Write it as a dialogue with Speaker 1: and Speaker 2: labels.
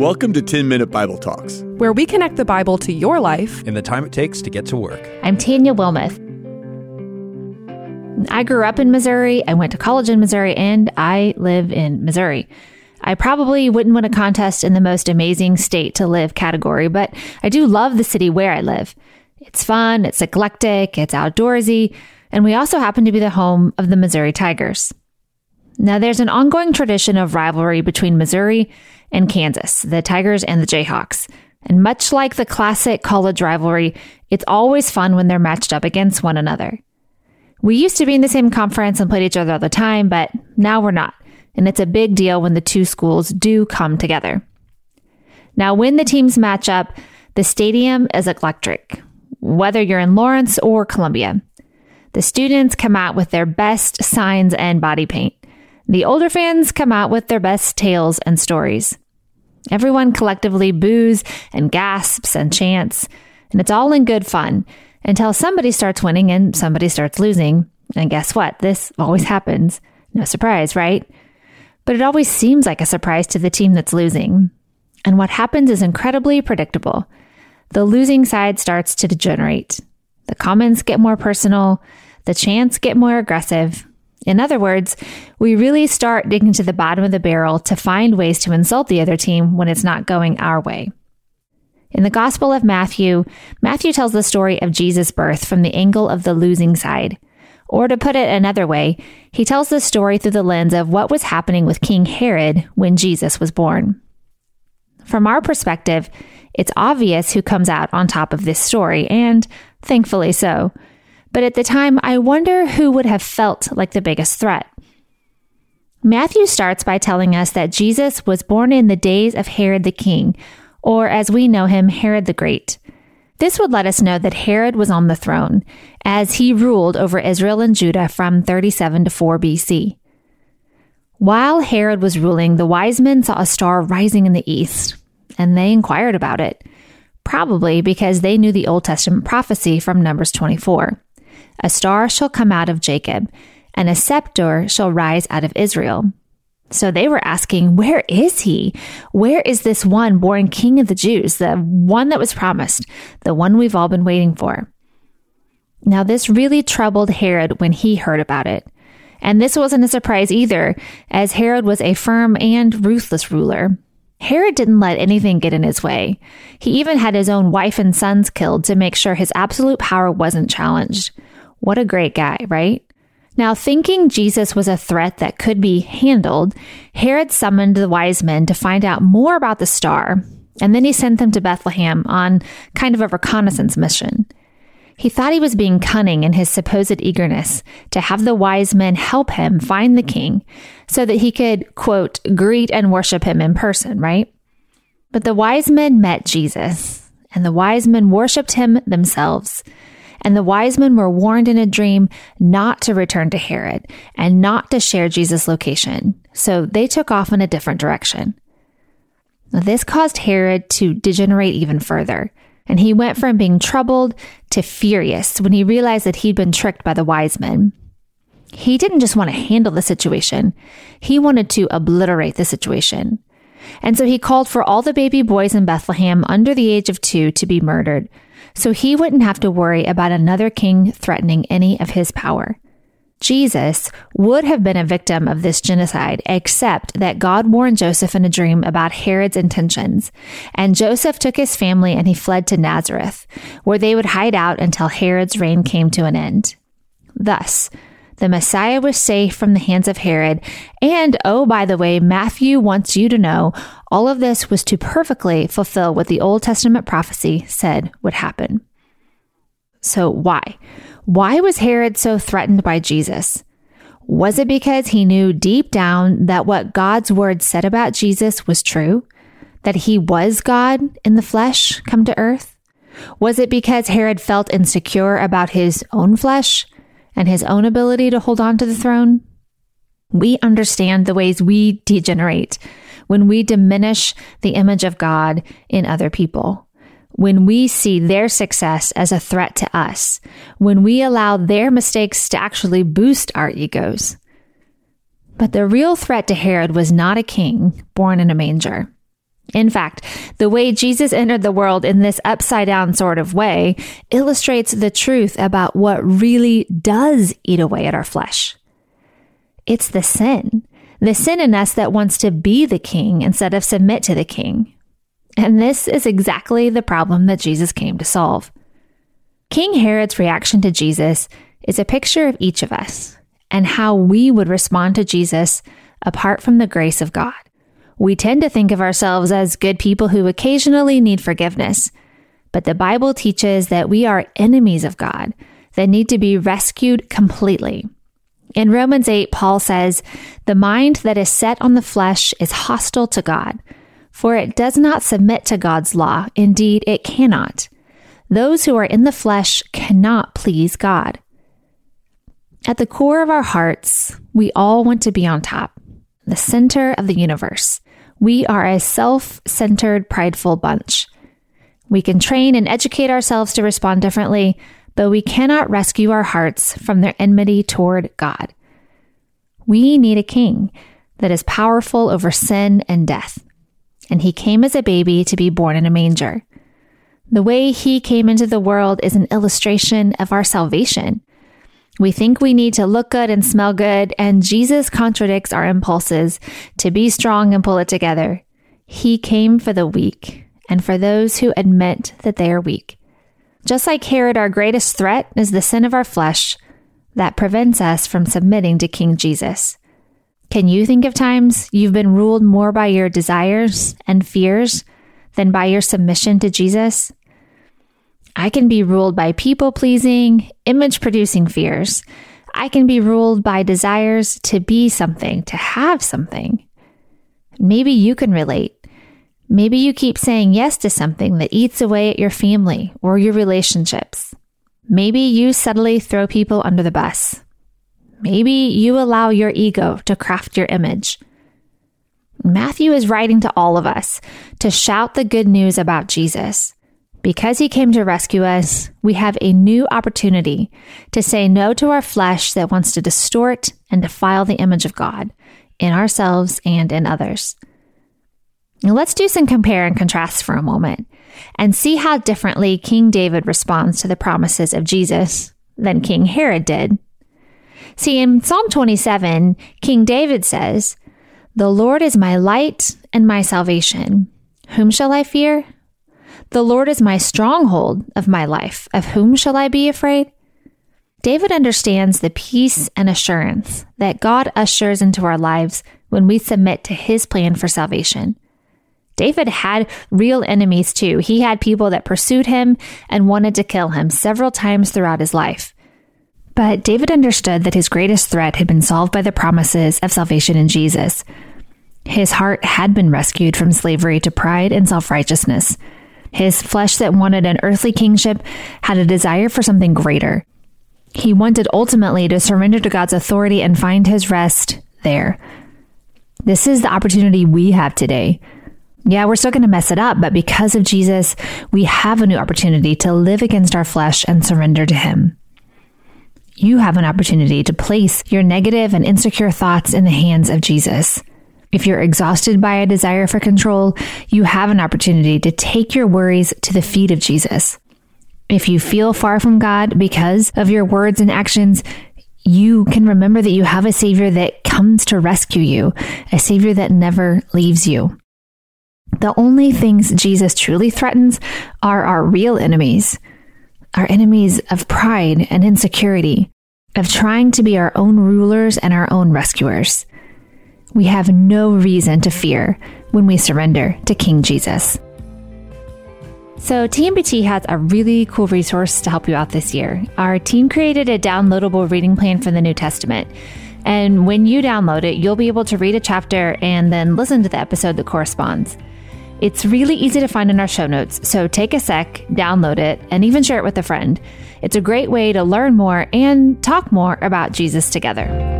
Speaker 1: Welcome to 10 Minute Bible Talks,
Speaker 2: where we connect the Bible to your life
Speaker 3: in the time it takes to get to work.
Speaker 4: I'm Tanya Wilmoth. I grew up in Missouri, I went to college in Missouri, and I live in Missouri. I probably wouldn't win a contest in the most amazing state to live category, but I do love the city where I live. It's fun, it's eclectic, it's outdoorsy, and we also happen to be the home of the Missouri Tigers. Now, there's an ongoing tradition of rivalry between Missouri and Kansas, the Tigers and the Jayhawks. And much like the classic college rivalry, it's always fun when they're matched up against one another. We used to be in the same conference and played each other all the time, but now we're not. And it's a big deal when the two schools do come together. Now, when the teams match up, the stadium is electric, whether you're in Lawrence or Columbia. The students come out with their best signs and body paint. The older fans come out with their best tales and stories. Everyone collectively boos and gasps and chants, and it's all in good fun until somebody starts winning and somebody starts losing. And guess what? This always happens. No surprise, right? But it always seems like a surprise to the team that's losing. And what happens is incredibly predictable. The losing side starts to degenerate. The comments get more personal, the chants get more aggressive. In other words, we really start digging to the bottom of the barrel to find ways to insult the other team when it's not going our way. In the Gospel of Matthew, Matthew tells the story of Jesus' birth from the angle of the losing side. Or to put it another way, he tells the story through the lens of what was happening with King Herod when Jesus was born. From our perspective, it's obvious who comes out on top of this story, and thankfully so. But at the time, I wonder who would have felt like the biggest threat. Matthew starts by telling us that Jesus was born in the days of Herod the king, or as we know him, Herod the Great. This would let us know that Herod was on the throne, as he ruled over Israel and Judah from 37 to 4 BC. While Herod was ruling, the wise men saw a star rising in the east, and they inquired about it, probably because they knew the Old Testament prophecy from Numbers 24. A star shall come out of Jacob, and a scepter shall rise out of Israel. So they were asking, Where is he? Where is this one born king of the Jews, the one that was promised, the one we've all been waiting for? Now, this really troubled Herod when he heard about it. And this wasn't a surprise either, as Herod was a firm and ruthless ruler. Herod didn't let anything get in his way. He even had his own wife and sons killed to make sure his absolute power wasn't challenged. What a great guy, right? Now, thinking Jesus was a threat that could be handled, Herod summoned the wise men to find out more about the star, and then he sent them to Bethlehem on kind of a reconnaissance mission. He thought he was being cunning in his supposed eagerness to have the wise men help him find the king so that he could, quote, greet and worship him in person, right? But the wise men met Jesus, and the wise men worshiped him themselves. And the wise men were warned in a dream not to return to Herod and not to share Jesus' location. So they took off in a different direction. This caused Herod to degenerate even further. And he went from being troubled to furious when he realized that he'd been tricked by the wise men. He didn't just want to handle the situation, he wanted to obliterate the situation. And so he called for all the baby boys in Bethlehem under the age of two to be murdered so he wouldn't have to worry about another king threatening any of his power. Jesus would have been a victim of this genocide, except that God warned Joseph in a dream about Herod's intentions. And Joseph took his family and he fled to Nazareth, where they would hide out until Herod's reign came to an end. Thus, the Messiah was safe from the hands of Herod. And oh, by the way, Matthew wants you to know all of this was to perfectly fulfill what the Old Testament prophecy said would happen. So, why? Why was Herod so threatened by Jesus? Was it because he knew deep down that what God's word said about Jesus was true? That he was God in the flesh come to earth? Was it because Herod felt insecure about his own flesh? And his own ability to hold on to the throne, we understand the ways we degenerate when we diminish the image of God in other people. When we see their success as a threat to us, when we allow their mistakes to actually boost our egos. But the real threat to Herod was not a king born in a manger. In fact, the way Jesus entered the world in this upside down sort of way illustrates the truth about what really does eat away at our flesh. It's the sin, the sin in us that wants to be the king instead of submit to the king. And this is exactly the problem that Jesus came to solve. King Herod's reaction to Jesus is a picture of each of us and how we would respond to Jesus apart from the grace of God. We tend to think of ourselves as good people who occasionally need forgiveness, but the Bible teaches that we are enemies of God that need to be rescued completely. In Romans 8, Paul says, The mind that is set on the flesh is hostile to God, for it does not submit to God's law. Indeed, it cannot. Those who are in the flesh cannot please God. At the core of our hearts, we all want to be on top, the center of the universe. We are a self centered, prideful bunch. We can train and educate ourselves to respond differently, but we cannot rescue our hearts from their enmity toward God. We need a king that is powerful over sin and death. And he came as a baby to be born in a manger. The way he came into the world is an illustration of our salvation. We think we need to look good and smell good, and Jesus contradicts our impulses to be strong and pull it together. He came for the weak and for those who admit that they are weak. Just like Herod, our greatest threat is the sin of our flesh that prevents us from submitting to King Jesus. Can you think of times you've been ruled more by your desires and fears than by your submission to Jesus? I can be ruled by people pleasing, image producing fears. I can be ruled by desires to be something, to have something. Maybe you can relate. Maybe you keep saying yes to something that eats away at your family or your relationships. Maybe you subtly throw people under the bus. Maybe you allow your ego to craft your image. Matthew is writing to all of us to shout the good news about Jesus. Because he came to rescue us, we have a new opportunity to say no to our flesh that wants to distort and defile the image of God in ourselves and in others. Now let's do some compare and contrast for a moment and see how differently King David responds to the promises of Jesus than King Herod did. See, in Psalm 27, King David says, The Lord is my light and my salvation. Whom shall I fear? The Lord is my stronghold of my life. Of whom shall I be afraid? David understands the peace and assurance that God ushers into our lives when we submit to his plan for salvation. David had real enemies too. He had people that pursued him and wanted to kill him several times throughout his life. But David understood that his greatest threat had been solved by the promises of salvation in Jesus. His heart had been rescued from slavery to pride and self righteousness. His flesh that wanted an earthly kingship had a desire for something greater. He wanted ultimately to surrender to God's authority and find his rest there. This is the opportunity we have today. Yeah, we're still going to mess it up, but because of Jesus, we have a new opportunity to live against our flesh and surrender to Him. You have an opportunity to place your negative and insecure thoughts in the hands of Jesus. If you're exhausted by a desire for control, you have an opportunity to take your worries to the feet of Jesus. If you feel far from God because of your words and actions, you can remember that you have a Savior that comes to rescue you, a Savior that never leaves you. The only things Jesus truly threatens are our real enemies, our enemies of pride and insecurity, of trying to be our own rulers and our own rescuers. We have no reason to fear when we surrender to King Jesus. So, TMBT has a really cool resource to help you out this year. Our team created a downloadable reading plan for the New Testament. And when you download it, you'll be able to read a chapter and then listen to the episode that corresponds. It's really easy to find in our show notes, so take a sec, download it, and even share it with a friend. It's a great way to learn more and talk more about Jesus together.